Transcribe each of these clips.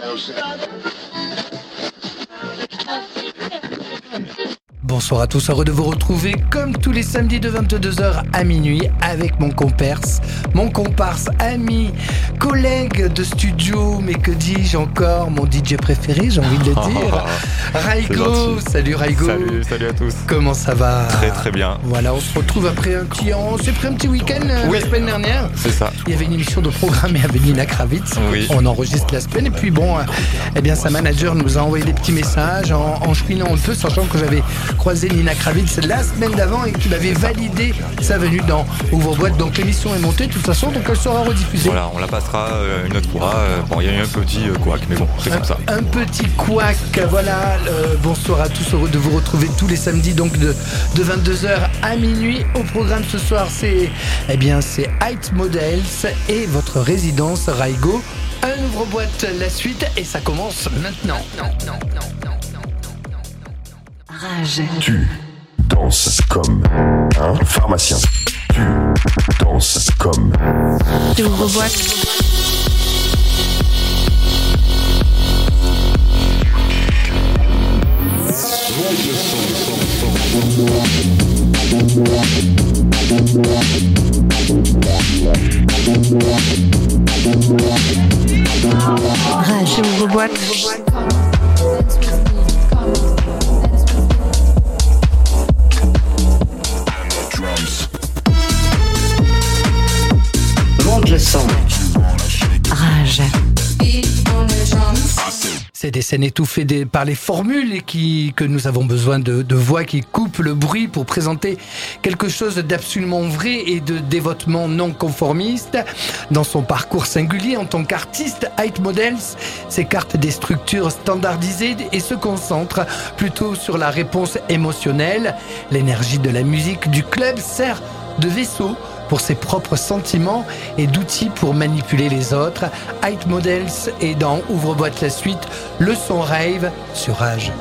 É Deus. Bonsoir à tous, heureux de vous retrouver comme tous les samedis de 22h à minuit avec mon comparse, mon comparse, ami, collègue de studio, mais que dis-je encore, mon DJ préféré, j'ai envie de le dire. Raigo, salut Raigo. Salut, salut à tous. Comment ça va? Très très bien. Voilà, on se retrouve après un petit, on s'est pris un petit week-end euh, Oui. la semaine dernière. C'est ça. Il y avait une émission de programmée avec Nina Kravitz. Oui. On enregistre la semaine. Et puis bon, euh, eh bien, sa manager nous a envoyé des petits messages en, en chouinant un peu, sachant que j'avais croisé Nina Kravitz la semaine d'avant et qu'il avait validé sa venue dans Ouvre-Boîte. Donc l'émission est montée de toute façon, donc elle sera rediffusée. Voilà, on la passera euh, une autre fois. Euh, Bon, il y a eu un petit euh, couac, mais bon, c'est comme ça. Un petit couac, voilà. euh, bonsoir à tous, heureux de vous retrouver tous les samedis, donc de, de 22h à minuit. Au programme ce soir, c'est eh bien c'est Height Models et votre résidence Raigo. Un ouvre-boîte la suite et ça commence maintenant. Rage. Tu danses comme un pharmacien. Tu danses comme Tu ouvre-boîte. Rage. Tu ouvre-boîte. C'est des scènes étouffées par les formules et qui, que nous avons besoin de, de voix qui coupent le bruit pour présenter quelque chose d'absolument vrai et de dévotement non conformiste. Dans son parcours singulier en tant qu'artiste, Height Models s'écarte des structures standardisées et se concentre plutôt sur la réponse émotionnelle. L'énergie de la musique du club sert de vaisseau pour ses propres sentiments et d'outils pour manipuler les autres. Height Models est dans Ouvre-boîte la suite, le son rave sur. Rage.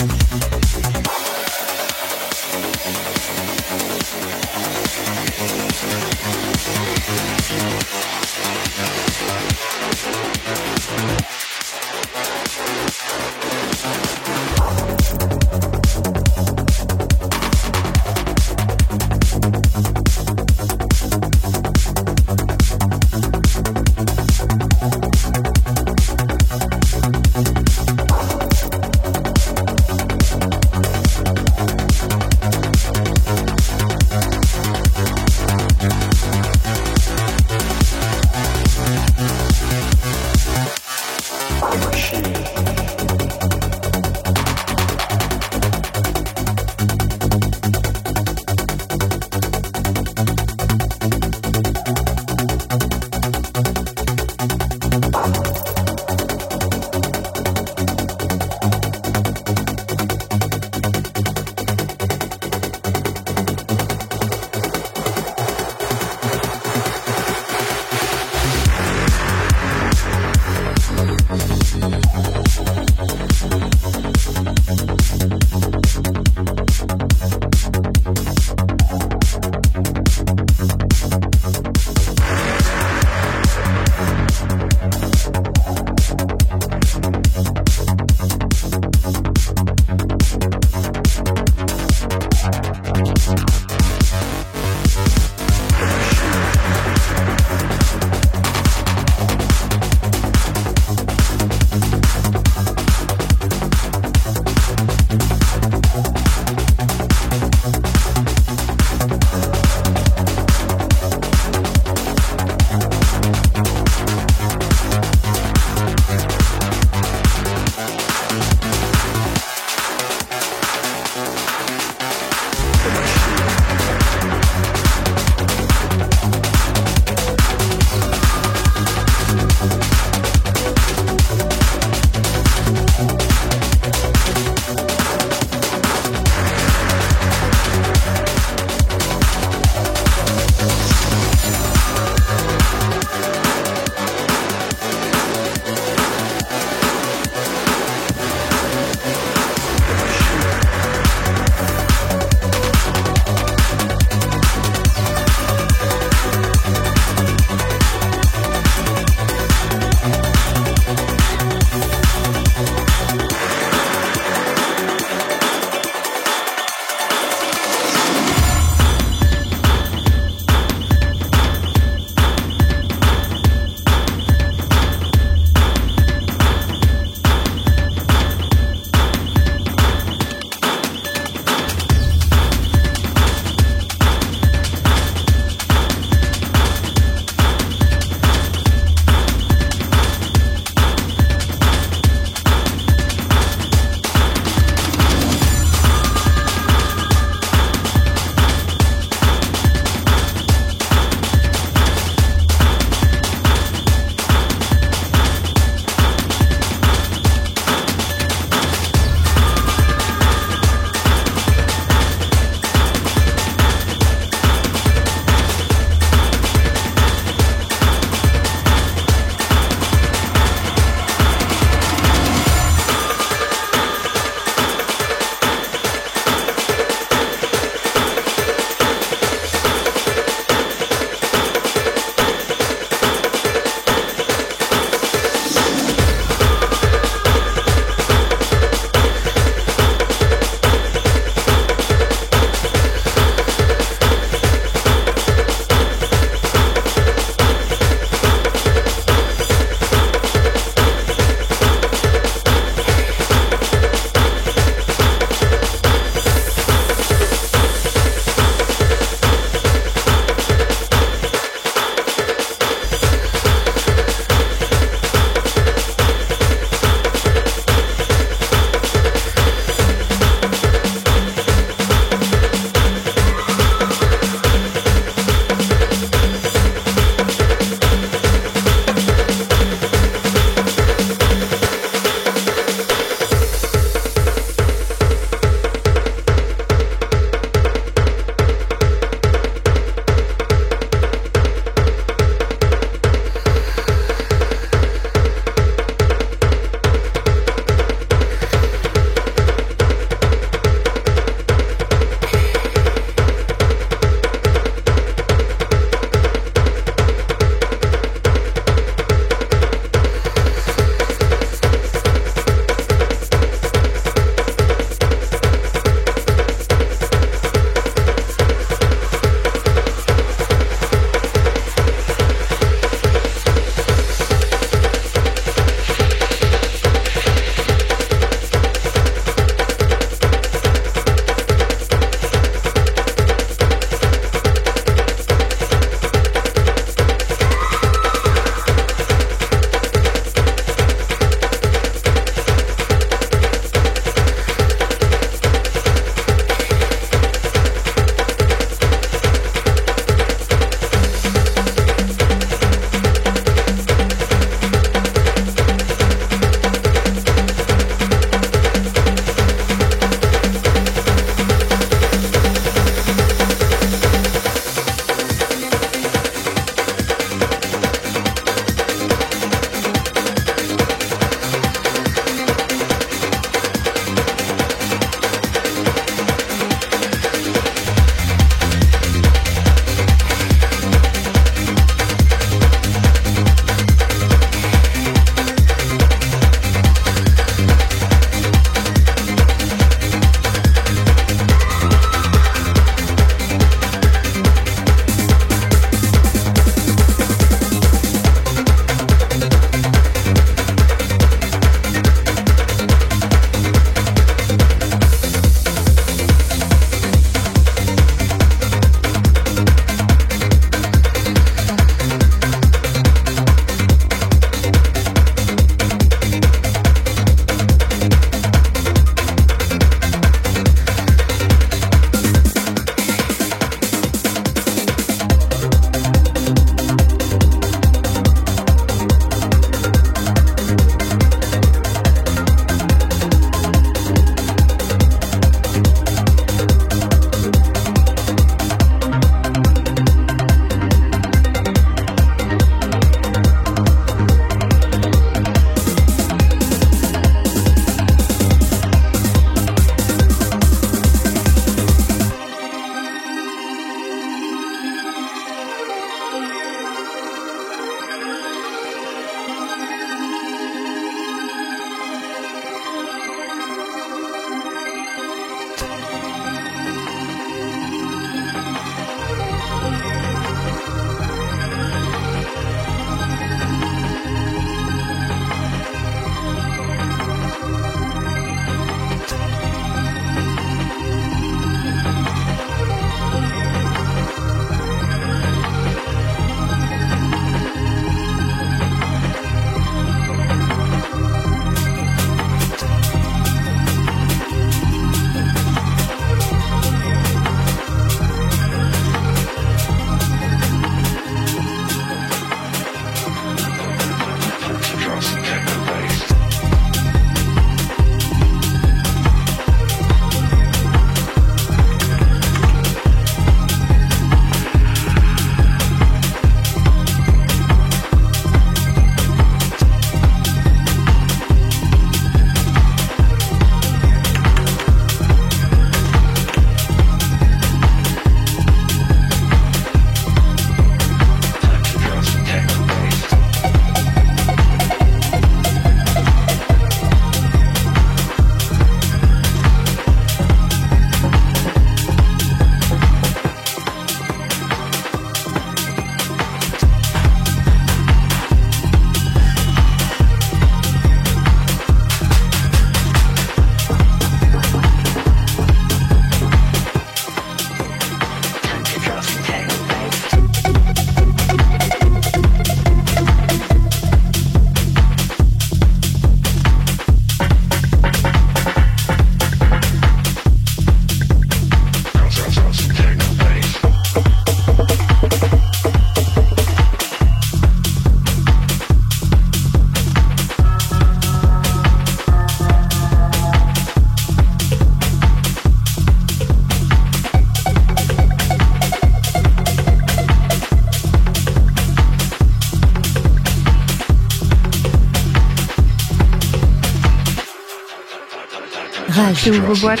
Rage. Je vous boîte.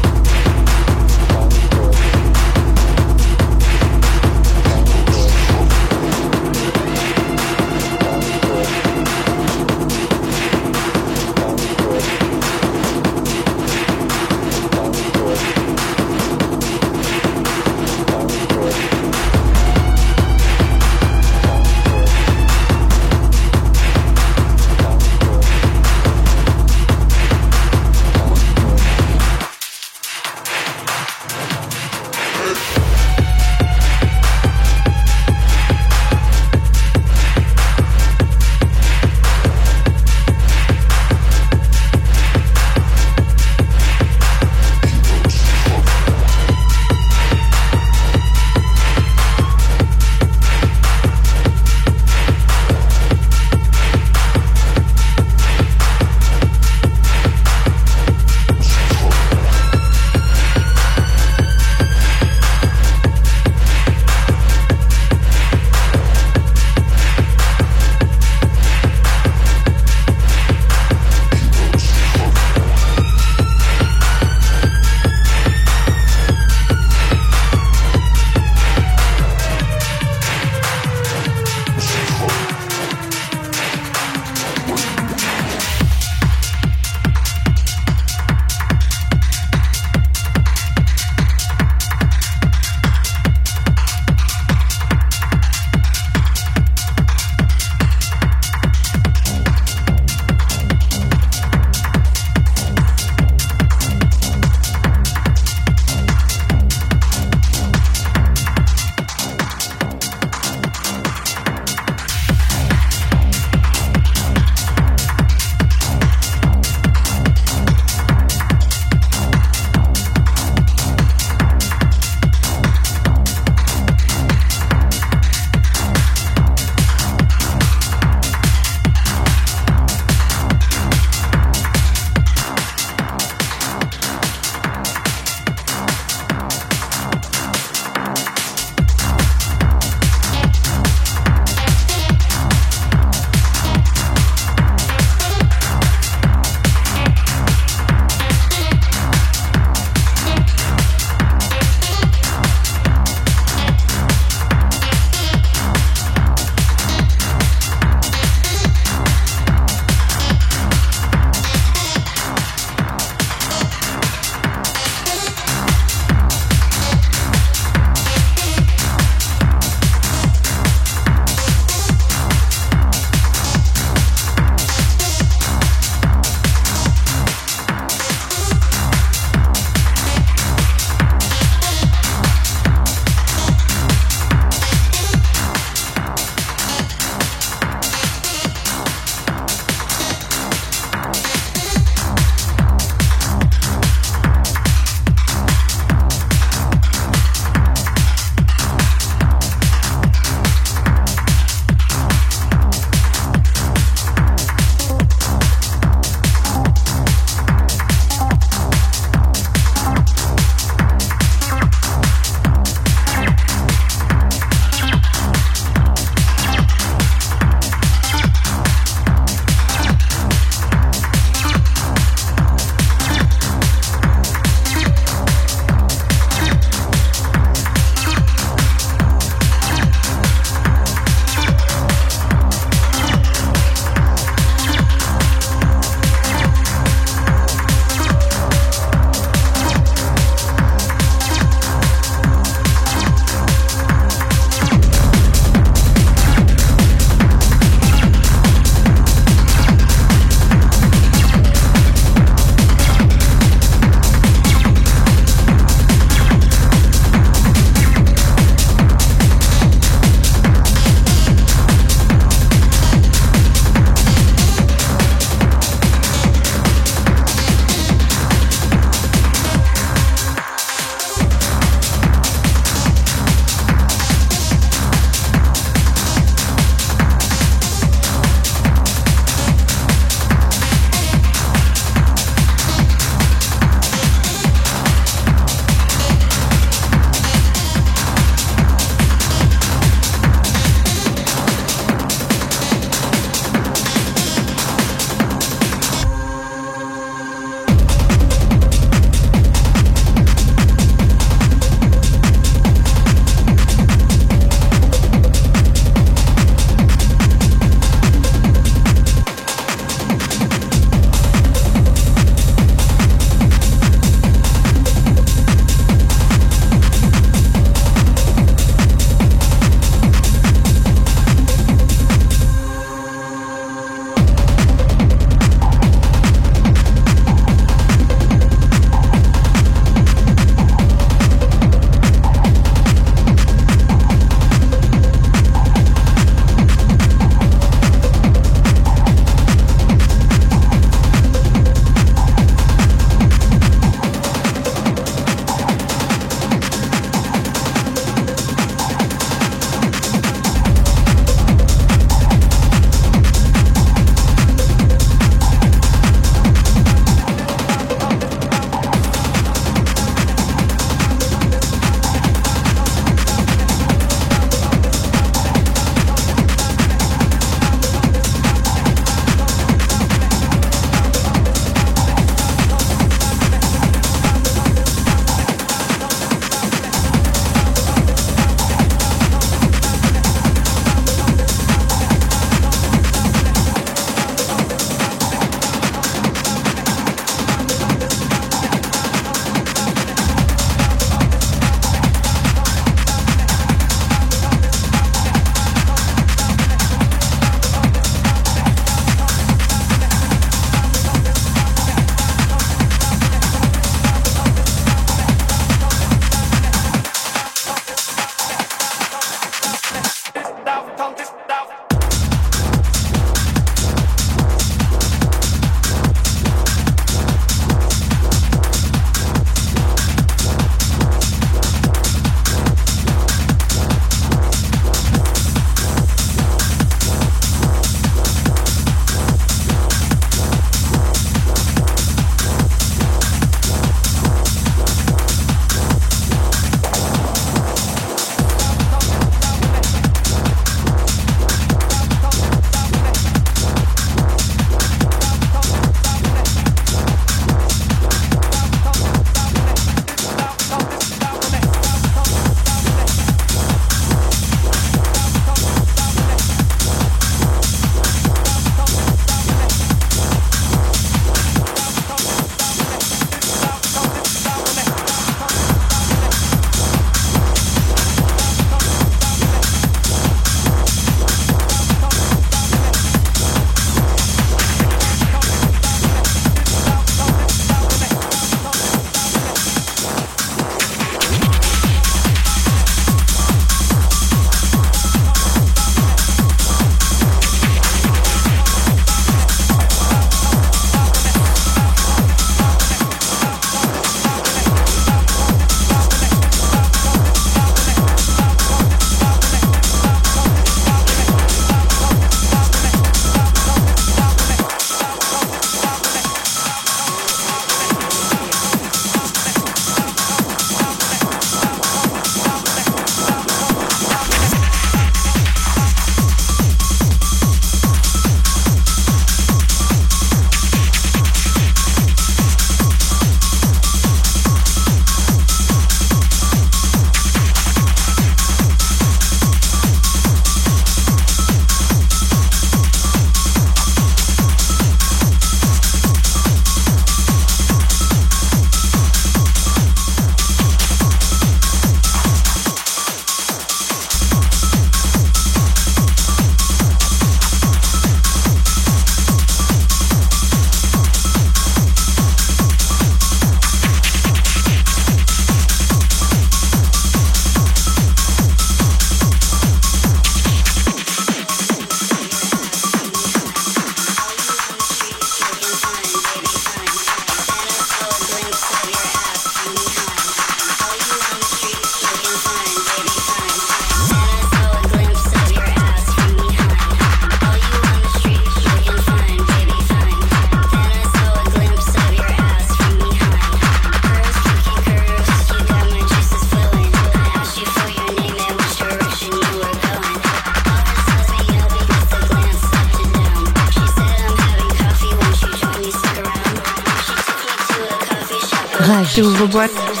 Rage. J'ouvre boîte.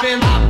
I've been, I've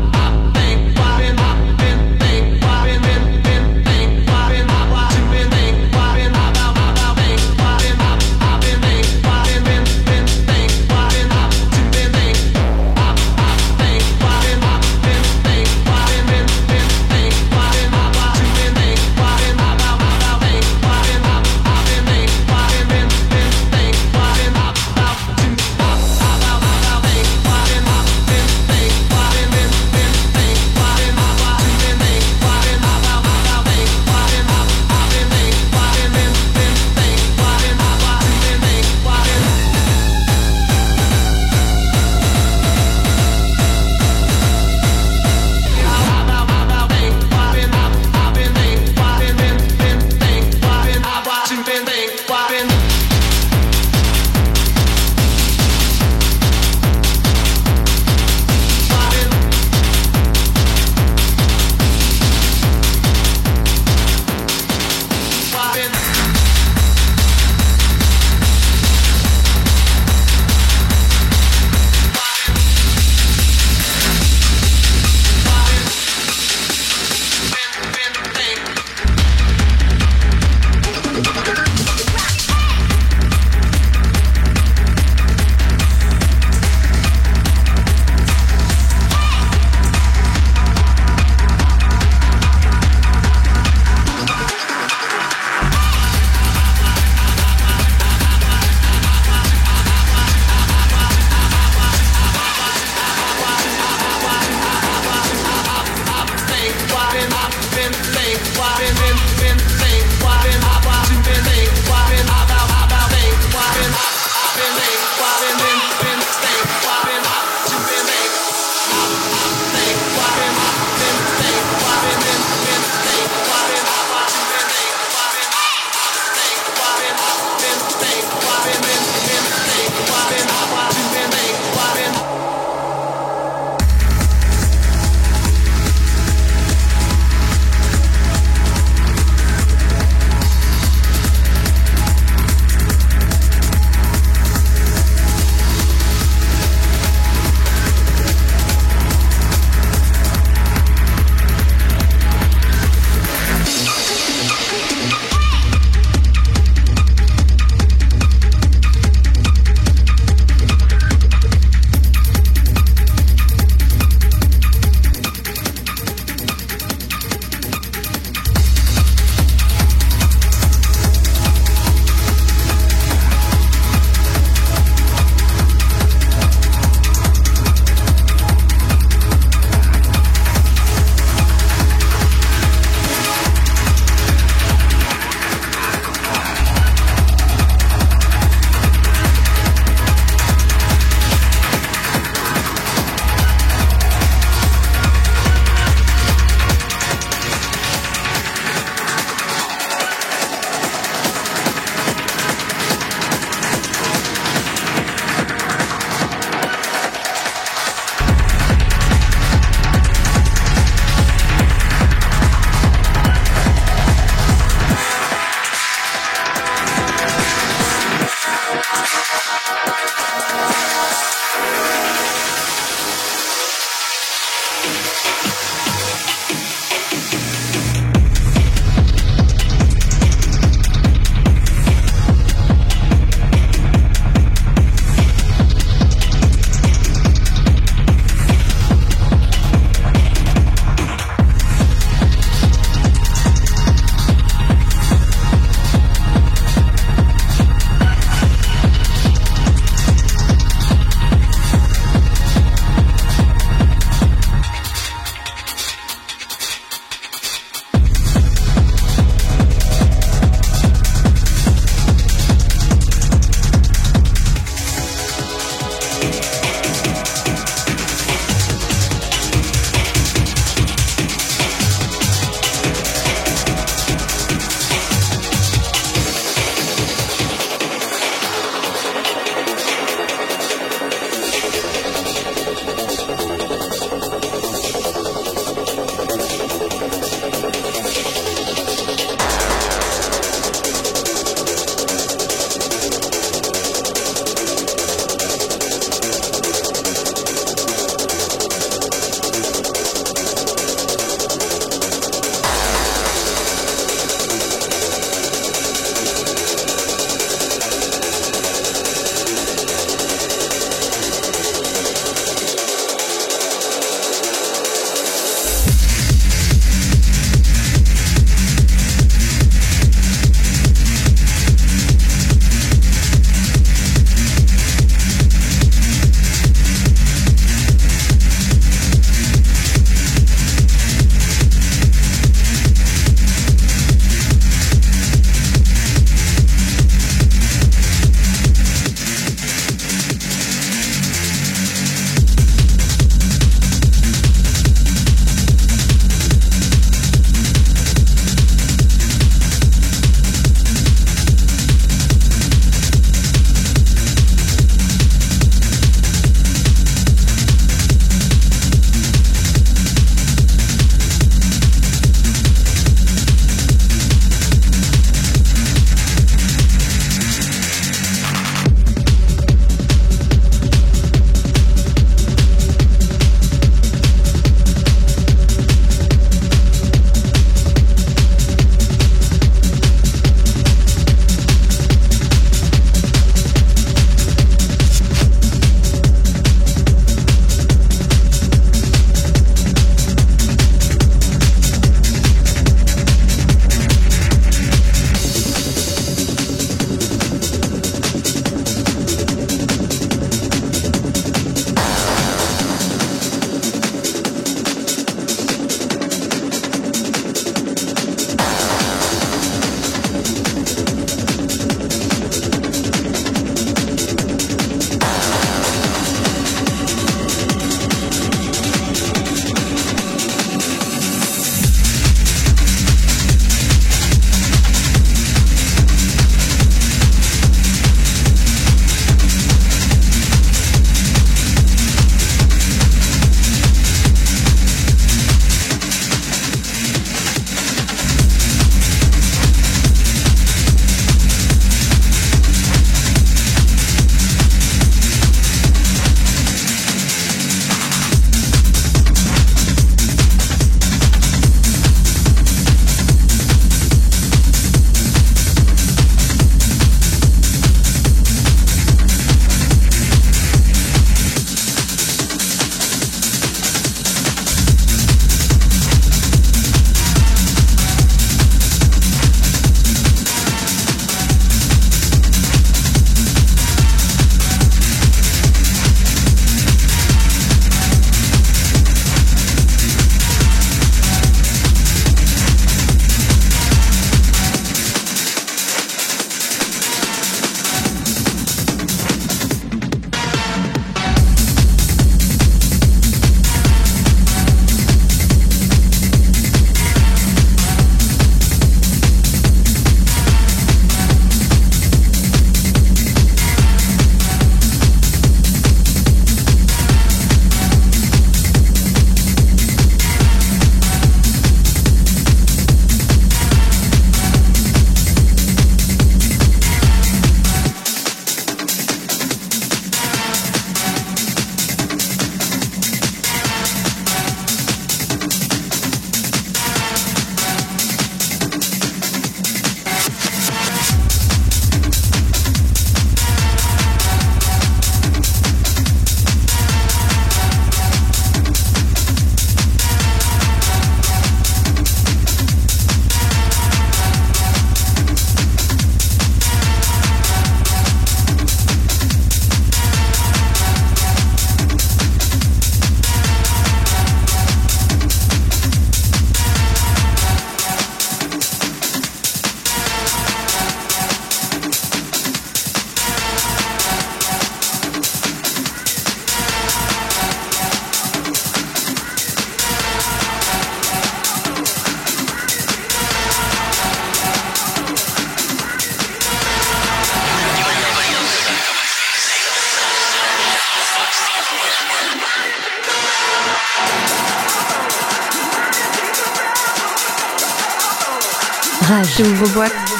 Rage. J'ouvre boîte.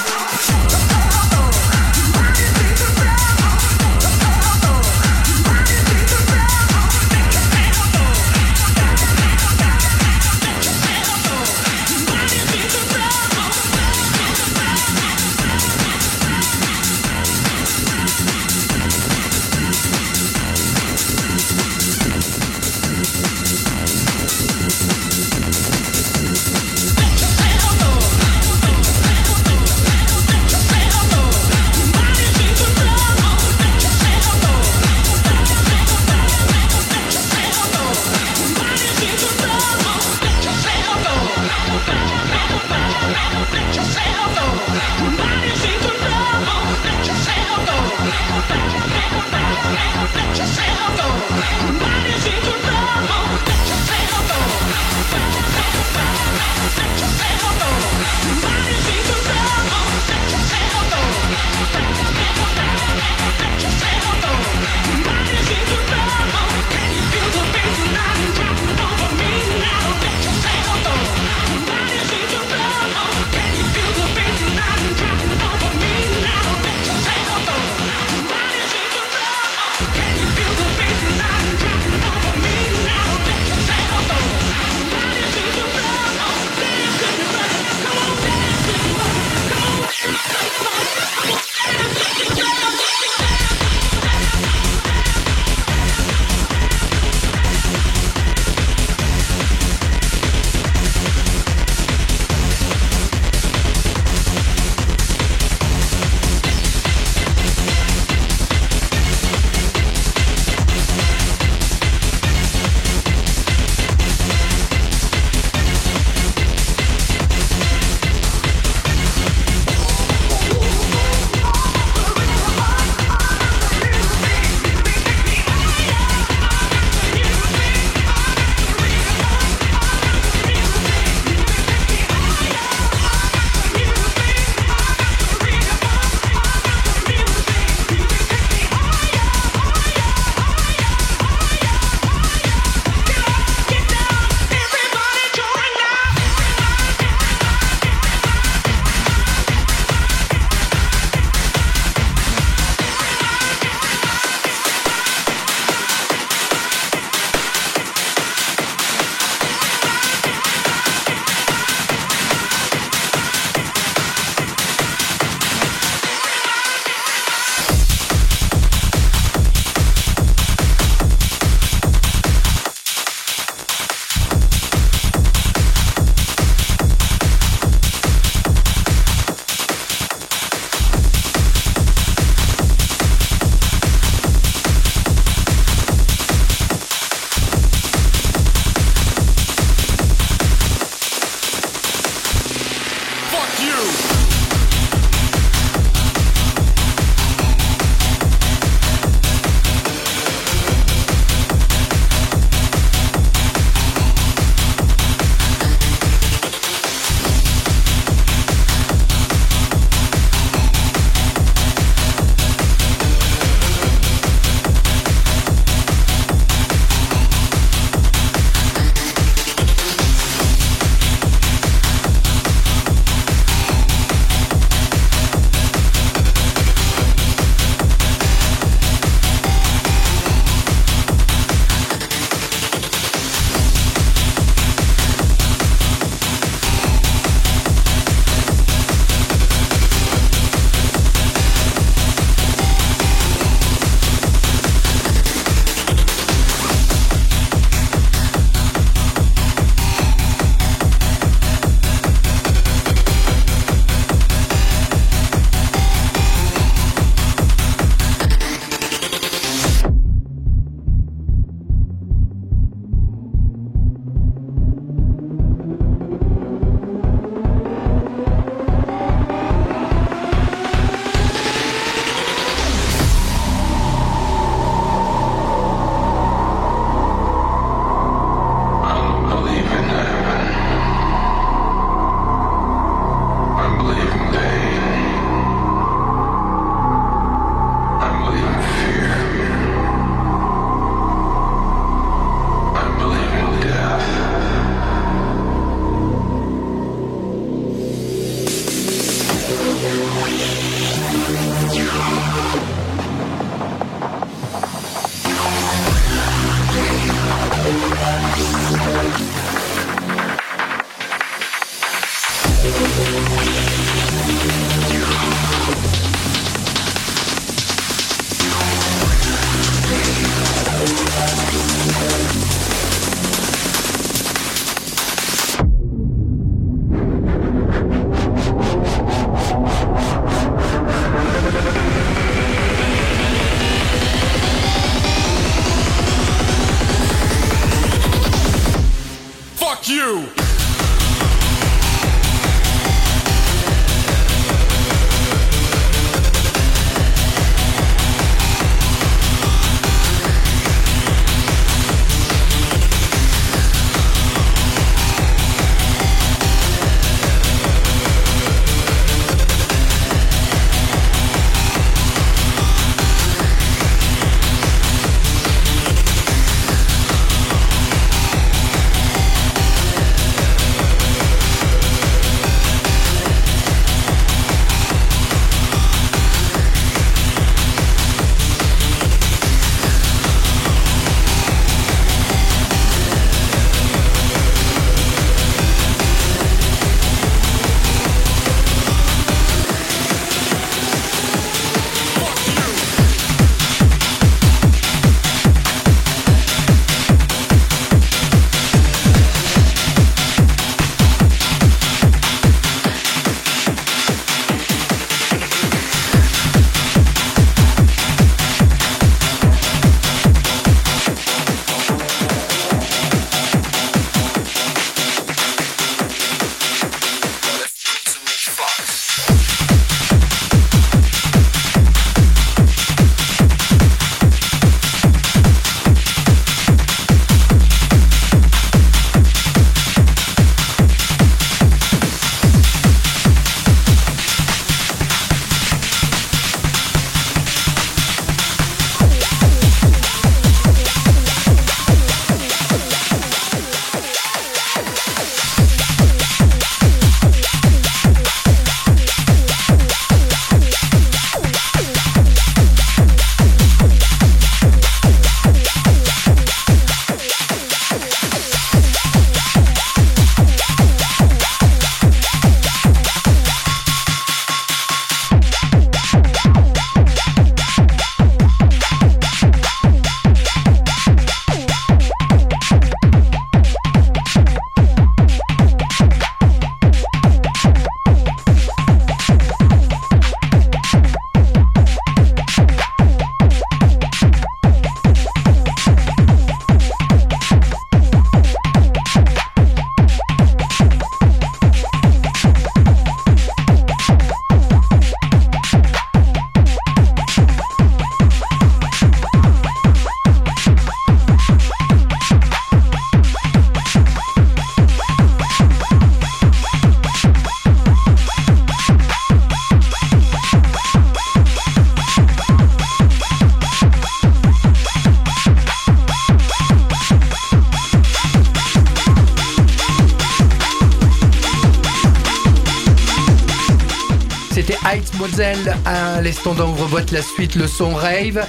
L'instant dans Ouvre-boîte la suite, le son rave.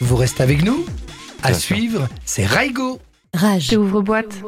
Vous restez avec nous. À suivre, c'est Raigo. Rage. Ouvre-boîte.